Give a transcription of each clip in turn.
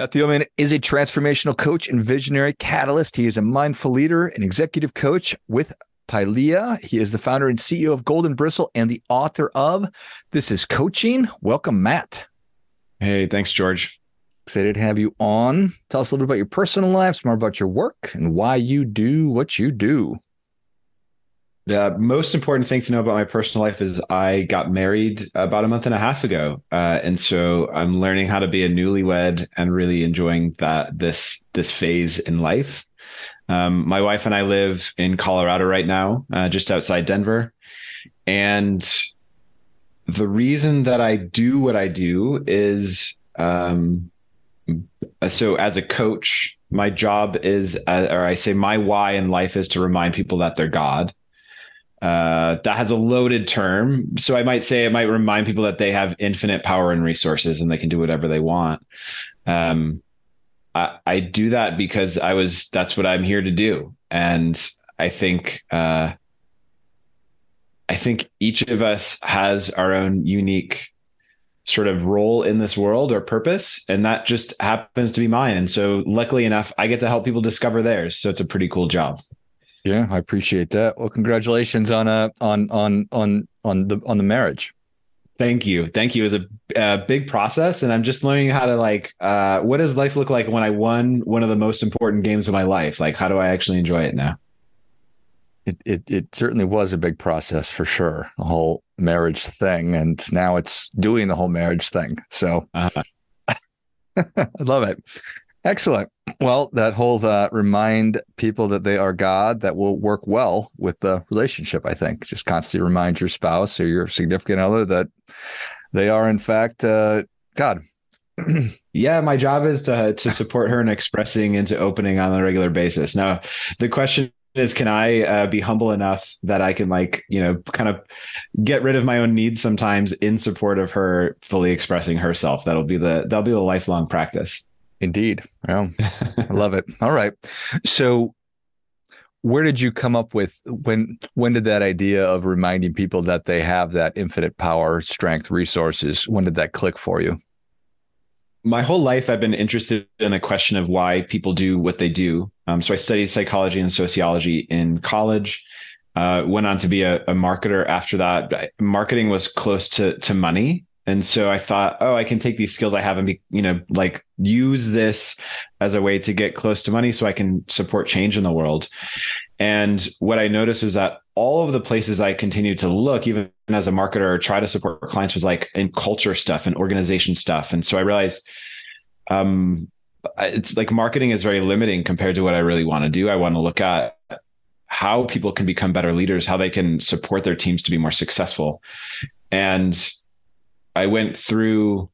Matt Thieleman is a transformational coach and visionary catalyst. He is a mindful leader and executive coach with Pylea. He is the founder and CEO of Golden Bristle and the author of This is Coaching. Welcome, Matt. Hey, thanks, George. Excited to have you on. Tell us a little bit about your personal life, more about your work, and why you do what you do. The most important thing to know about my personal life is I got married about a month and a half ago, uh, and so I'm learning how to be a newlywed and really enjoying that this this phase in life. Um, my wife and I live in Colorado right now, uh, just outside Denver, and the reason that I do what I do is um, so as a coach, my job is, uh, or I say my why in life is to remind people that they're God. Uh, that has a loaded term. So I might say it might remind people that they have infinite power and resources and they can do whatever they want. Um, I, I do that because I was, that's what I'm here to do. And I think, uh, I think each of us has our own unique sort of role in this world or purpose and that just happens to be mine and so luckily enough i get to help people discover theirs so it's a pretty cool job yeah, I appreciate that. Well, congratulations on uh on on on on the on the marriage. Thank you. Thank you. It was a, a big process, and I'm just learning how to like. Uh, what does life look like when I won one of the most important games of my life? Like, how do I actually enjoy it now? It it it certainly was a big process for sure. The whole marriage thing, and now it's doing the whole marriage thing. So, uh-huh. I love it. Excellent. Well, that whole uh, remind people that they are God that will work well with the relationship. I think just constantly remind your spouse or your significant other that they are in fact uh, God. yeah, my job is to to support her in expressing and to opening on a regular basis. Now, the question is can i uh, be humble enough that i can like you know kind of get rid of my own needs sometimes in support of her fully expressing herself that'll be the that'll be the lifelong practice Indeed. Yeah. I love it. All right. So where did you come up with when when did that idea of reminding people that they have that infinite power, strength, resources, when did that click for you? My whole life I've been interested in the question of why people do what they do. Um, so I studied psychology and sociology in college. Uh, went on to be a, a marketer after that. Marketing was close to to money and so I thought, oh, I can take these skills I have and be, you know, like use this as a way to get close to money so I can support change in the world. And what I noticed was that all of the places I continued to look, even as a marketer try to support clients, was like in culture stuff and organization stuff. And so I realized um, it's like marketing is very limiting compared to what I really want to do. I want to look at how people can become better leaders, how they can support their teams to be more successful. And I went through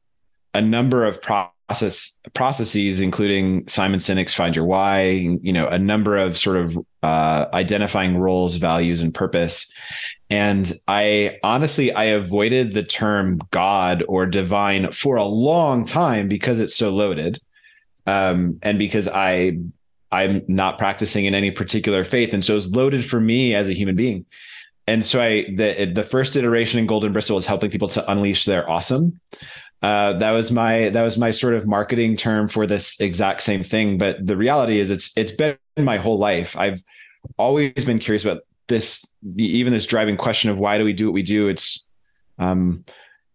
a number of process processes, including Simon Sinek's Find Your Why, you know, a number of sort of uh, identifying roles, values, and purpose. And I honestly, I avoided the term God or divine for a long time because it's so loaded, um, and because I I'm not practicing in any particular faith, and so it's loaded for me as a human being and so I the the first iteration in Golden Bristle was helping people to unleash their awesome. Uh, that was my that was my sort of marketing term for this exact same thing. But the reality is, it's it's been my whole life. I've always been curious about this, even this driving question of why do we do what we do. It's um,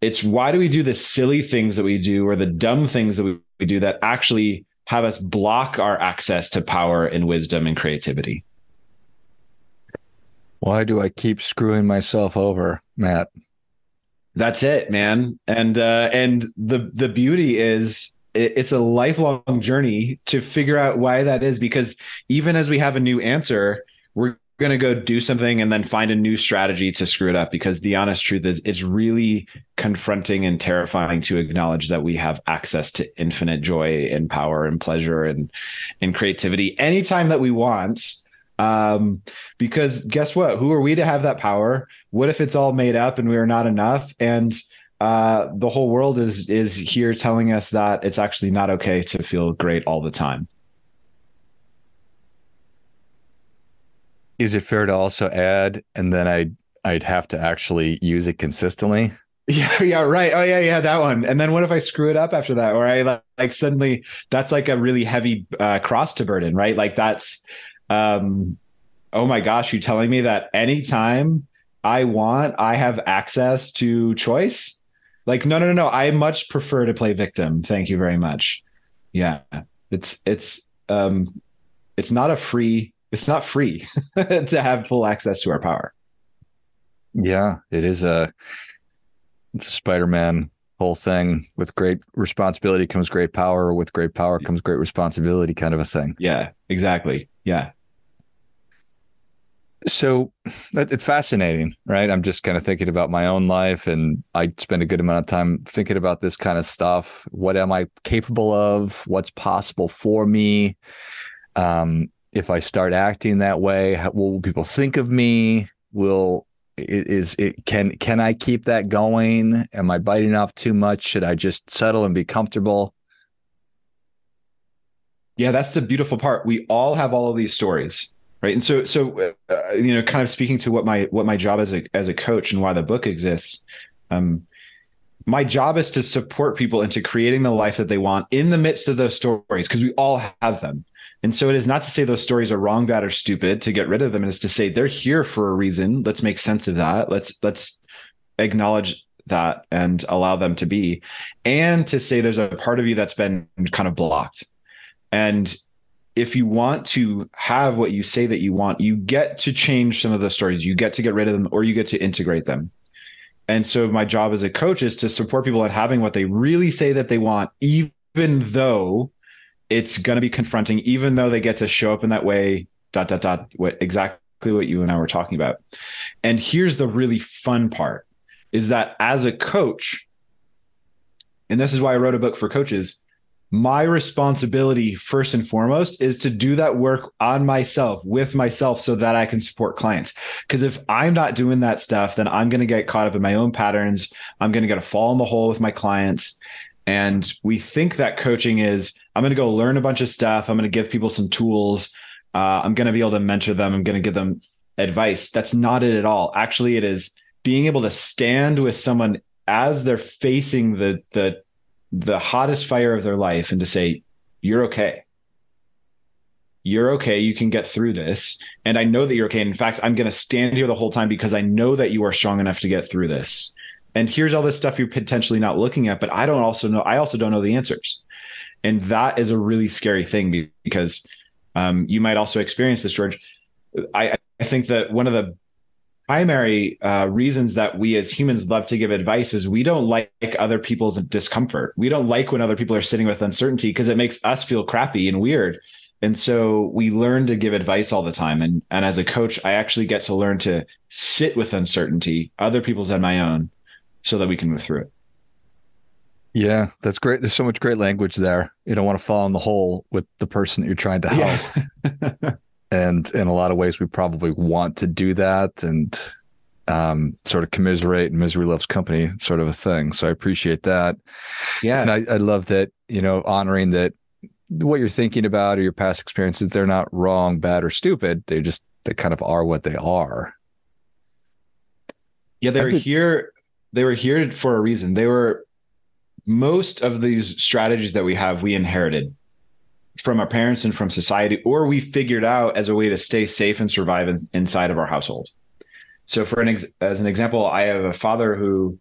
it's why do we do the silly things that we do or the dumb things that we, we do that actually have us block our access to power and wisdom and creativity. Why do I keep screwing myself over, Matt? That's it, man. And uh, and the the beauty is it's a lifelong journey to figure out why that is because even as we have a new answer, we're going to go do something and then find a new strategy to screw it up because the honest truth is it's really confronting and terrifying to acknowledge that we have access to infinite joy and power and pleasure and and creativity anytime that we want um, because guess what? Who are we to have that power? What if it's all made up and we are not enough? And uh, the whole world is is here telling us that it's actually not okay to feel great all the time. Is it fair to also add, and then I'd I'd have to actually use it consistently? Yeah, yeah, right. Oh, yeah, yeah, that one. And then what if I screw it up after that, or I like, like suddenly that's like a really heavy uh, cross to burden, right? Like that's, um, oh my gosh, you telling me that anytime I want, I have access to choice? Like, no, no, no, no. I much prefer to play victim. Thank you very much. Yeah, it's it's um, it's not a free. It's not free to have full access to our power. Yeah, it is a it's a Spider-Man whole thing. With great responsibility comes great power. With great power comes great responsibility, kind of a thing. Yeah, exactly. Yeah. So it's fascinating, right? I'm just kind of thinking about my own life, and I spend a good amount of time thinking about this kind of stuff. What am I capable of? What's possible for me? Um, if I start acting that way, what will people think of me? Will is it can can I keep that going? Am I biting off too much? Should I just settle and be comfortable? Yeah, that's the beautiful part. We all have all of these stories right. And so so uh, you know kind of speaking to what my what my job as a as a coach and why the book exists um my job is to support people into creating the life that they want in the midst of those stories because we all have them. And so it is not to say those stories are wrong bad or stupid to get rid of them. It's to say they're here for a reason. Let's make sense of that. Let's let's acknowledge that and allow them to be. And to say there's a part of you that's been kind of blocked. And if you want to have what you say that you want, you get to change some of the stories. You get to get rid of them or you get to integrate them. And so my job as a coach is to support people in having what they really say that they want, even though it's going to be confronting, even though they get to show up in that way, dot, dot, dot, what exactly what you and I were talking about. And here's the really fun part is that as a coach, and this is why I wrote a book for coaches, my responsibility first and foremost is to do that work on myself with myself so that I can support clients. Because if I'm not doing that stuff, then I'm going to get caught up in my own patterns. I'm going to get a fall in the hole with my clients. And we think that coaching is I'm going to go learn a bunch of stuff. I'm going to give people some tools. Uh, I'm going to be able to mentor them. I'm going to give them advice. That's not it at all. Actually, it is being able to stand with someone as they're facing the the the hottest fire of their life and to say, you're okay. You're okay. You can get through this. And I know that you're okay. And in fact, I'm going to stand here the whole time because I know that you are strong enough to get through this. And here's all this stuff you're potentially not looking at, but I don't also know, I also don't know the answers. And that is a really scary thing because um, you might also experience this, George. I, I think that one of the primary uh, reasons that we as humans love to give advice is we don't like other people's discomfort. We don't like when other people are sitting with uncertainty because it makes us feel crappy and weird. And so we learn to give advice all the time. And, and as a coach, I actually get to learn to sit with uncertainty, other people's and my own, so that we can move through it. Yeah, that's great. There's so much great language there. You don't want to fall in the hole with the person that you're trying to help. Yeah. and in a lot of ways we probably want to do that and um, sort of commiserate and misery loves company sort of a thing. So i appreciate that. Yeah. And I, I love that you know honoring that what you're thinking about or your past experiences they're not wrong bad or stupid. They just they kind of are what they are. Yeah they were here they were here for a reason. They were most of these strategies that we have we inherited from our parents and from society, or we figured out as a way to stay safe and survive in, inside of our household. So, for an ex- as an example, I have a father who,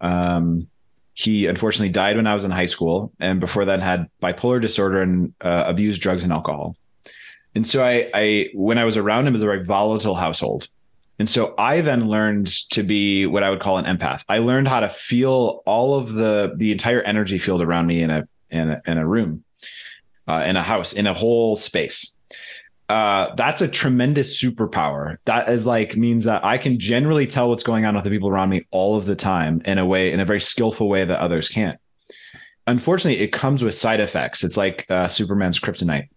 um, he unfortunately died when I was in high school, and before then had bipolar disorder and uh, abused drugs and alcohol. And so, I, I when I was around him, it was a very volatile household. And so I then learned to be what I would call an empath. I learned how to feel all of the the entire energy field around me in a in a, in a room uh, in a house in a whole space. Uh, that's a tremendous superpower. That is like means that I can generally tell what's going on with the people around me all of the time in a way, in a very skillful way that others can't. Unfortunately, it comes with side effects. It's like uh, Superman's kryptonite,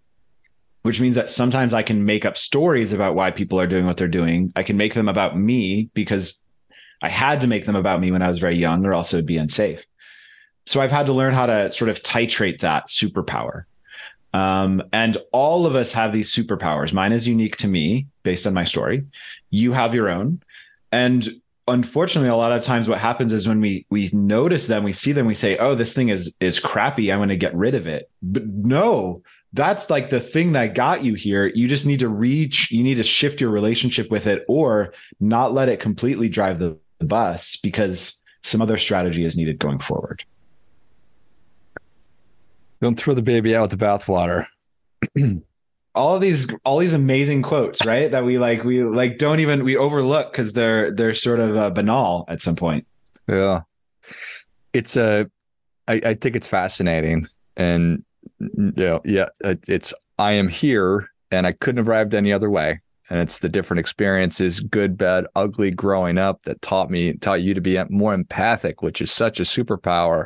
which means that sometimes I can make up stories about why people are doing what they're doing. I can make them about me because I had to make them about me when I was very young, or else it would be unsafe. So I've had to learn how to sort of titrate that superpower. Um, and all of us have these superpowers. Mine is unique to me based on my story. You have your own. And unfortunately a lot of times what happens is when we we notice them we see them we say oh this thing is is crappy i'm going to get rid of it but no that's like the thing that got you here you just need to reach you need to shift your relationship with it or not let it completely drive the, the bus because some other strategy is needed going forward don't throw the baby out with the bathwater. All of these all these amazing quotes right? That we like we like don't even we overlook because they're they're sort of uh, banal at some point. Yeah. It's a I, I think it's fascinating. And know, yeah it's i am here and i couldn't have arrived any other way and it's the different experiences good bad ugly growing up that taught me taught you to be more empathic which is such a superpower.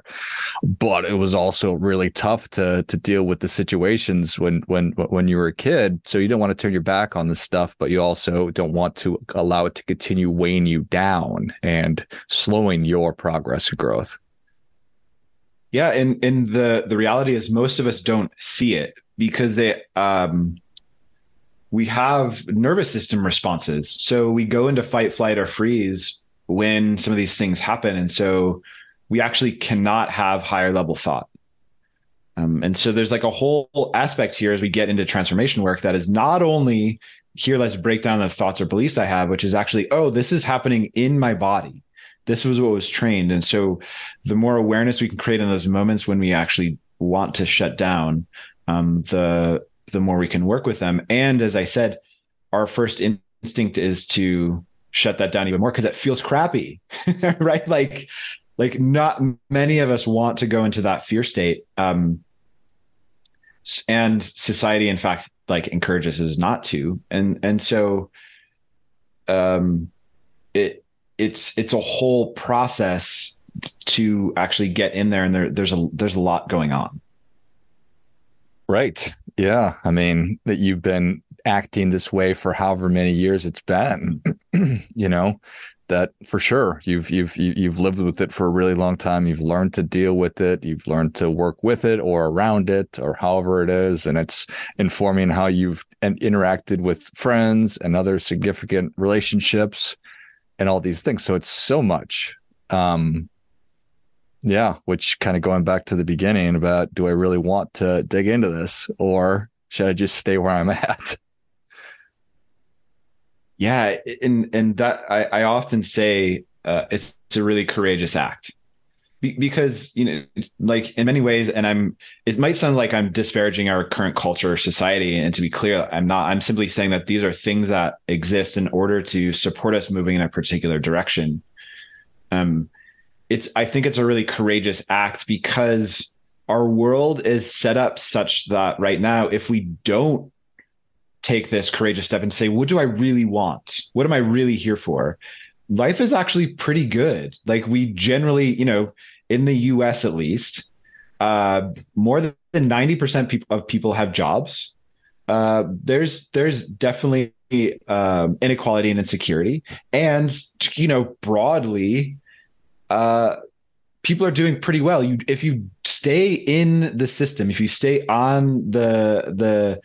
But it was also really tough to to deal with the situations when when when you were a kid. So you don't want to turn your back on this stuff but you also don't want to allow it to continue weighing you down and slowing your progress and growth. Yeah and and the the reality is most of us don't see it because they um we have nervous system responses. So we go into fight, flight, or freeze when some of these things happen. And so we actually cannot have higher level thought. Um, and so there's like a whole aspect here as we get into transformation work that is not only here, let's break down the thoughts or beliefs I have, which is actually, oh, this is happening in my body. This was what was trained. And so the more awareness we can create in those moments when we actually want to shut down, um, the the more we can work with them. And as I said, our first instinct is to shut that down even more because it feels crappy, right? Like, like not many of us want to go into that fear state. Um, and society, in fact, like encourages us not to. And, and so, um, it, it's, it's a whole process to actually get in there and there, there's a, there's a lot going on. Right. Yeah. I mean, that you've been acting this way for however many years it's been, you know, that for sure you've you've you've lived with it for a really long time. You've learned to deal with it. You've learned to work with it or around it or however it is. And it's informing how you've interacted with friends and other significant relationships and all these things. So it's so much. Um yeah, which kind of going back to the beginning about do I really want to dig into this or should I just stay where I'm at? Yeah, and and that I, I often say uh, it's, it's a really courageous act. Be- because you know like in many ways and i'm it might sound like i'm disparaging our current culture or society and to be clear i'm not. I'm simply saying that these are things that exist in order to support us moving in a particular direction. Um it's I think it's a really courageous act because our world is set up such that right now, if we don't take this courageous step and say, what do I really want? What am I really here for? Life is actually pretty good. Like we generally, you know, in the US at least, uh, more than 90% of people have jobs. Uh, there's there's definitely um, inequality and insecurity, and you know broadly, uh, people are doing pretty well. You if you stay in the system, if you stay on the the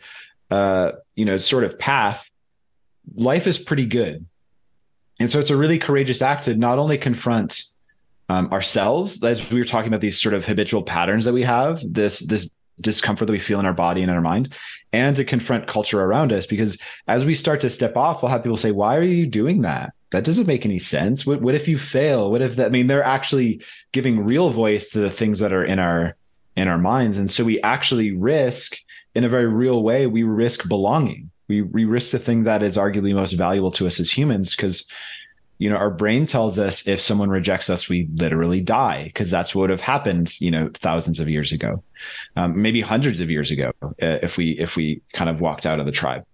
uh, you know sort of path, life is pretty good. And so it's a really courageous act to not only confront um, ourselves, as we were talking about these sort of habitual patterns that we have, this this discomfort that we feel in our body and in our mind, and to confront culture around us. Because as we start to step off, we'll have people say, "Why are you doing that?" That doesn't make any sense. What, what if you fail? What if that, I mean, they're actually giving real voice to the things that are in our, in our minds. And so we actually risk in a very real way, we risk belonging. We, we risk the thing that is arguably most valuable to us as humans because you know our brain tells us if someone rejects us we literally die because that's what would have happened you know thousands of years ago um, maybe hundreds of years ago uh, if we if we kind of walked out of the tribe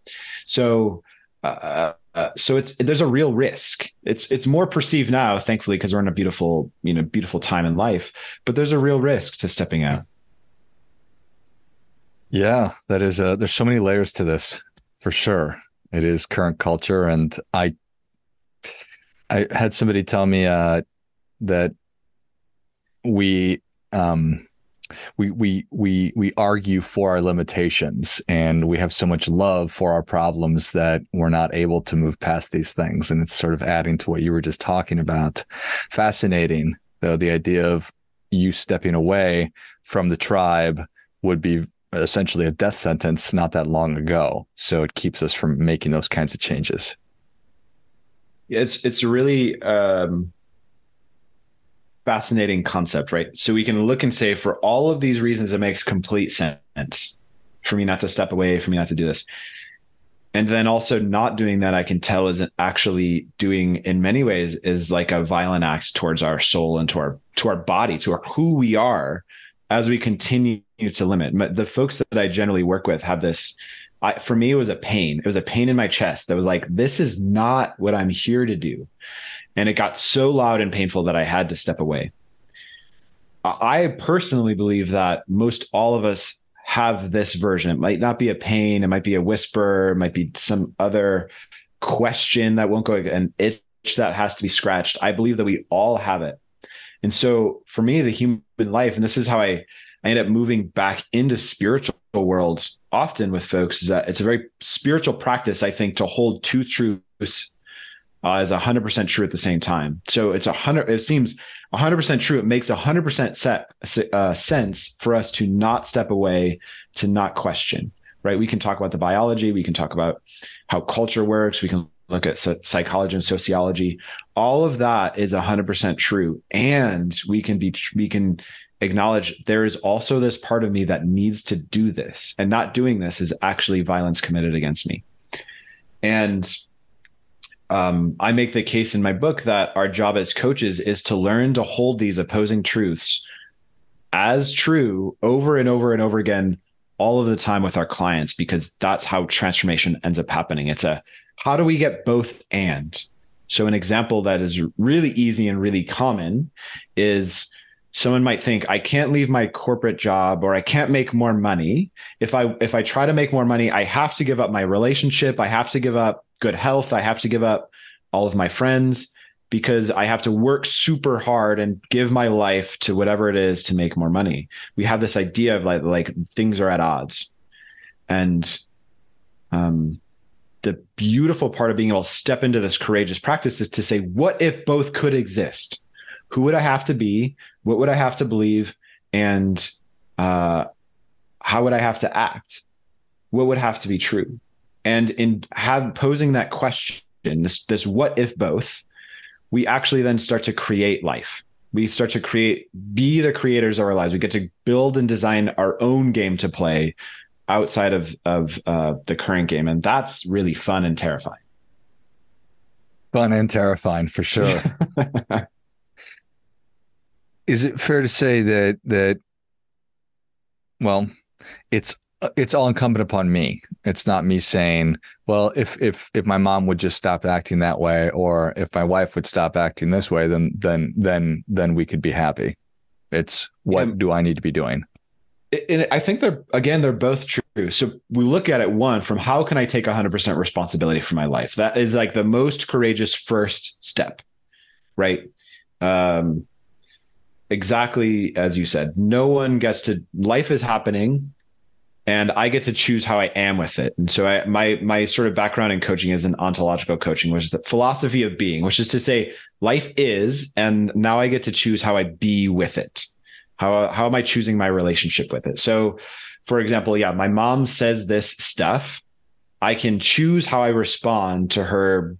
so uh, uh, so it's there's a real risk. It's it's more perceived now, thankfully, because we're in a beautiful you know beautiful time in life. But there's a real risk to stepping out. Yeah, that is. A, there's so many layers to this, for sure. It is current culture, and I I had somebody tell me uh, that we um, we we we we argue for our limitations and we have so much love for our problems that we're not able to move past these things. And it's sort of adding to what you were just talking about. Fascinating though the idea of you stepping away from the tribe would be essentially a death sentence not that long ago. So it keeps us from making those kinds of changes. It's it's really um fascinating concept, right? So we can look and say, for all of these reasons, it makes complete sense for me not to step away, for me not to do this. And then also not doing that, I can tell isn't actually doing in many ways is like a violent act towards our soul and to our to our body, to our who we are as we continue to limit. But the folks that I generally work with have this I, for me, it was a pain. It was a pain in my chest that was like, this is not what I'm here to do. And it got so loud and painful that I had to step away. I personally believe that most all of us have this version. It might not be a pain, it might be a whisper, it might be some other question that won't go, an itch that has to be scratched. I believe that we all have it. And so for me, the human life, and this is how I, I end up moving back into spiritual world often with folks, is that it's a very spiritual practice, I think, to hold two truths uh, is 100% true at the same time. So it's a hundred, it seems 100% true. It makes 100% set, uh, sense for us to not step away, to not question, right? We can talk about the biology. We can talk about how culture works. We can look at psychology and sociology. All of that is 100% true. And we can be, we can acknowledge there is also this part of me that needs to do this and not doing this is actually violence committed against me. And um, I make the case in my book that our job as coaches is to learn to hold these opposing truths as true over and over and over again all of the time with our clients because that's how transformation ends up happening. It's a how do we get both and? So an example that is really easy and really common is someone might think I can't leave my corporate job or I can't make more money. If I if I try to make more money, I have to give up my relationship, I have to give up good health. I have to give up all of my friends because I have to work super hard and give my life to whatever it is to make more money. We have this idea of like like things are at odds. And um the beautiful part of being able to step into this courageous practice is to say, what if both could exist? Who would I have to be? What would I have to believe? And uh, how would I have to act? What would have to be true? And in have posing that question, this this what if both, we actually then start to create life. We start to create, be the creators of our lives. We get to build and design our own game to play outside of of uh, the current game, and that's really fun and terrifying. Fun and terrifying for sure. Is it fair to say that that well, it's it's all incumbent upon me. It's not me saying, well, if if if my mom would just stop acting that way, or if my wife would stop acting this way, then then then then we could be happy. It's what yeah. do I need to be doing? And I think they're again they're both true. So we look at it one from how can I take 100% responsibility for my life? That is like the most courageous first step, right? Um, exactly as you said. No one gets to life is happening and I get to choose how I am with it. And so I, my my sort of background in coaching is an ontological coaching, which is the philosophy of being, which is to say life is, and now I get to choose how I be with it. How how am I choosing my relationship with it? So, for example, yeah, my mom says this stuff. I can choose how I respond to her,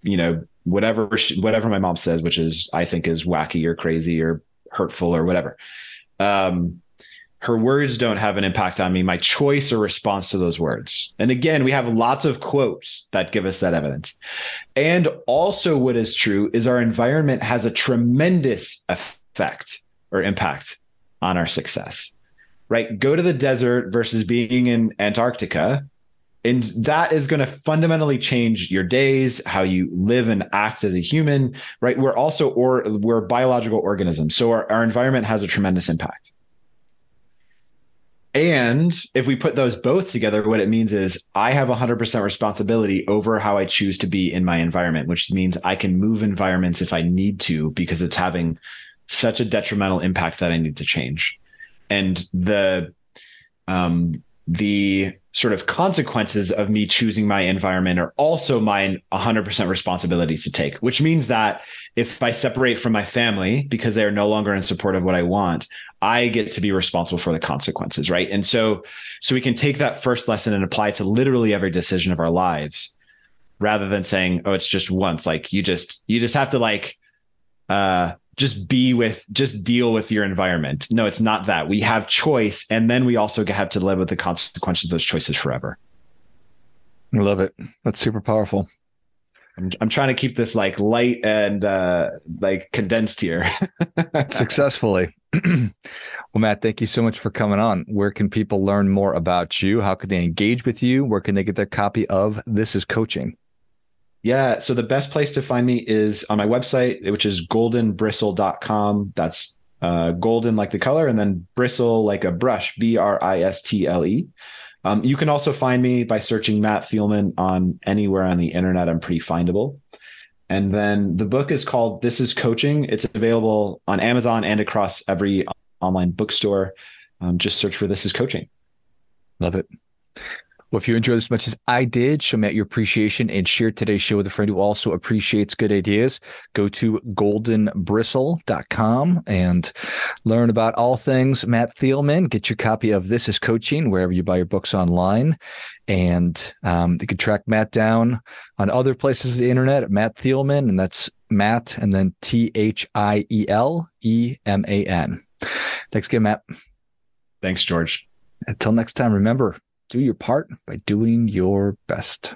you know, whatever she, whatever my mom says, which is I think is wacky or crazy or hurtful or whatever. Um, her words don't have an impact on me, my choice or response to those words. And again, we have lots of quotes that give us that evidence. And also, what is true is our environment has a tremendous effect or impact on our success, right? Go to the desert versus being in Antarctica. And that is going to fundamentally change your days, how you live and act as a human, right? We're also, or we're biological organisms. So our, our environment has a tremendous impact. And if we put those both together, what it means is I have 100% responsibility over how I choose to be in my environment, which means I can move environments if I need to because it's having such a detrimental impact that I need to change. and the um, the sort of consequences of me choosing my environment are also mine 100% responsibility to take which means that if i separate from my family because they are no longer in support of what i want i get to be responsible for the consequences right? And so so we can take that first lesson and apply it to literally every decision of our lives rather than saying oh it's just once. Like you just you just have to like uh just be with just deal with your environment. No it's not that. We have choice and then we also have to live with the consequences of those choices forever. I love it. That's super powerful. I'm, I'm trying to keep this like light and uh like condensed here. Successfully. Well matt thank you so much for coming on. Where can people learn more about you? How can they engage with you? Where can they get their copy of this is coaching yeah. So the best place to find me is on my website, which is goldenbristle.com. That's uh, golden like the color, and then bristle like a brush, B R I S T L E. Um, you can also find me by searching Matt Thieleman on anywhere on the internet. I'm pretty findable. And then the book is called This is Coaching. It's available on Amazon and across every online bookstore. Um, just search for This is Coaching. Love it. Well, if you enjoyed as much as I did, show me your appreciation and share today's show with a friend who also appreciates good ideas. Go to goldenbristle.com and learn about all things Matt Thieleman. Get your copy of This is Coaching wherever you buy your books online. And um, you can track Matt down on other places of the internet at Matt Thieleman, and that's Matt and then T H I E L E M A N. Thanks again, Matt. Thanks, George. Until next time, remember do your part by doing your best.